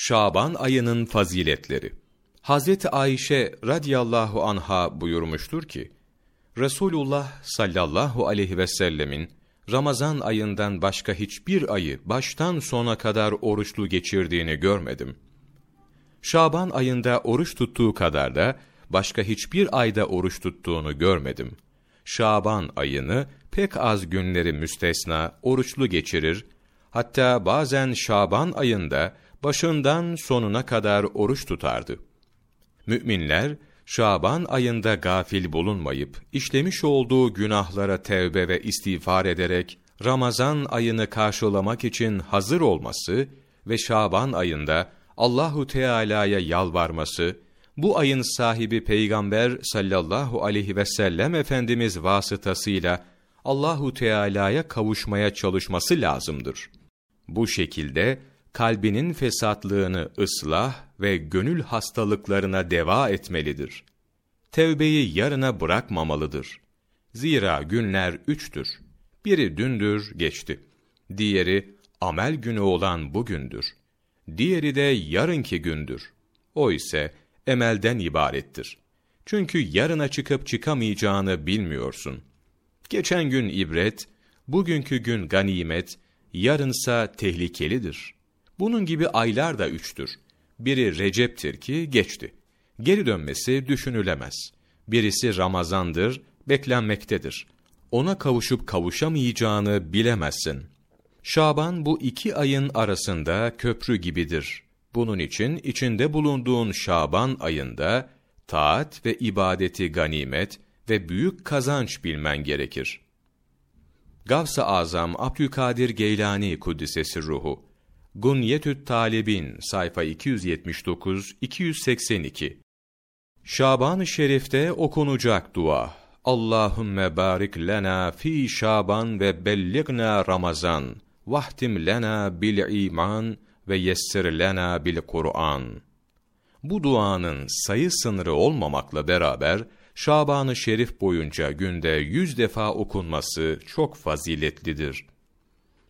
Şaban ayının faziletleri. Hazreti Ayşe radıyallahu anha buyurmuştur ki, Resulullah sallallahu aleyhi ve sellemin Ramazan ayından başka hiçbir ayı baştan sona kadar oruçlu geçirdiğini görmedim. Şaban ayında oruç tuttuğu kadar da başka hiçbir ayda oruç tuttuğunu görmedim. Şaban ayını pek az günleri müstesna oruçlu geçirir, hatta bazen Şaban ayında başından sonuna kadar oruç tutardı. Müminler, Şaban ayında gafil bulunmayıp, işlemiş olduğu günahlara tevbe ve istiğfar ederek, Ramazan ayını karşılamak için hazır olması ve Şaban ayında Allahu Teala'ya yalvarması, bu ayın sahibi Peygamber sallallahu aleyhi ve sellem Efendimiz vasıtasıyla Allahu Teala'ya kavuşmaya çalışması lazımdır. Bu şekilde kalbinin fesatlığını ıslah ve gönül hastalıklarına deva etmelidir. Tevbeyi yarına bırakmamalıdır. Zira günler üçtür. Biri dündür, geçti. Diğeri amel günü olan bugündür. Diğeri de yarınki gündür. O ise emelden ibarettir. Çünkü yarına çıkıp çıkamayacağını bilmiyorsun. Geçen gün ibret, bugünkü gün ganimet, yarınsa tehlikelidir. Bunun gibi aylar da üçtür. Biri Recep'tir ki geçti. Geri dönmesi düşünülemez. Birisi Ramazan'dır, beklenmektedir. Ona kavuşup kavuşamayacağını bilemezsin. Şaban bu iki ayın arasında köprü gibidir. Bunun için içinde bulunduğun Şaban ayında taat ve ibadeti ganimet ve büyük kazanç bilmen gerekir. Gavs-ı Azam Abdülkadir Geylani Kuddisesi Ruhu Gunyetü't Talibin sayfa 279-282 Şaban-ı Şerif'te okunacak dua Allahümme barik lena fi Şaban ve belligna Ramazan vahtim lena bil iman ve yessir lena bil Kur'an. Bu duanın sayı sınırı olmamakla beraber Şaban-ı Şerif boyunca günde yüz defa okunması çok faziletlidir.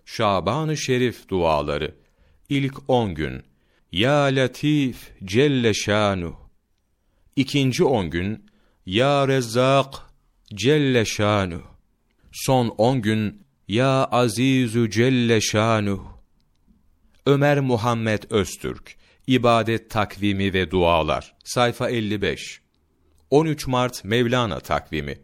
Şaban-ı Şerif duaları İlk on gün. Ya Latif Celle Şanuh. İkinci on gün. Ya Rezzak Celle Şanuh. Son on gün. Ya Azizu Celle Şanuh. Ömer Muhammed Öztürk İbadet Takvimi ve Dualar Sayfa 55 13 Mart Mevlana Takvimi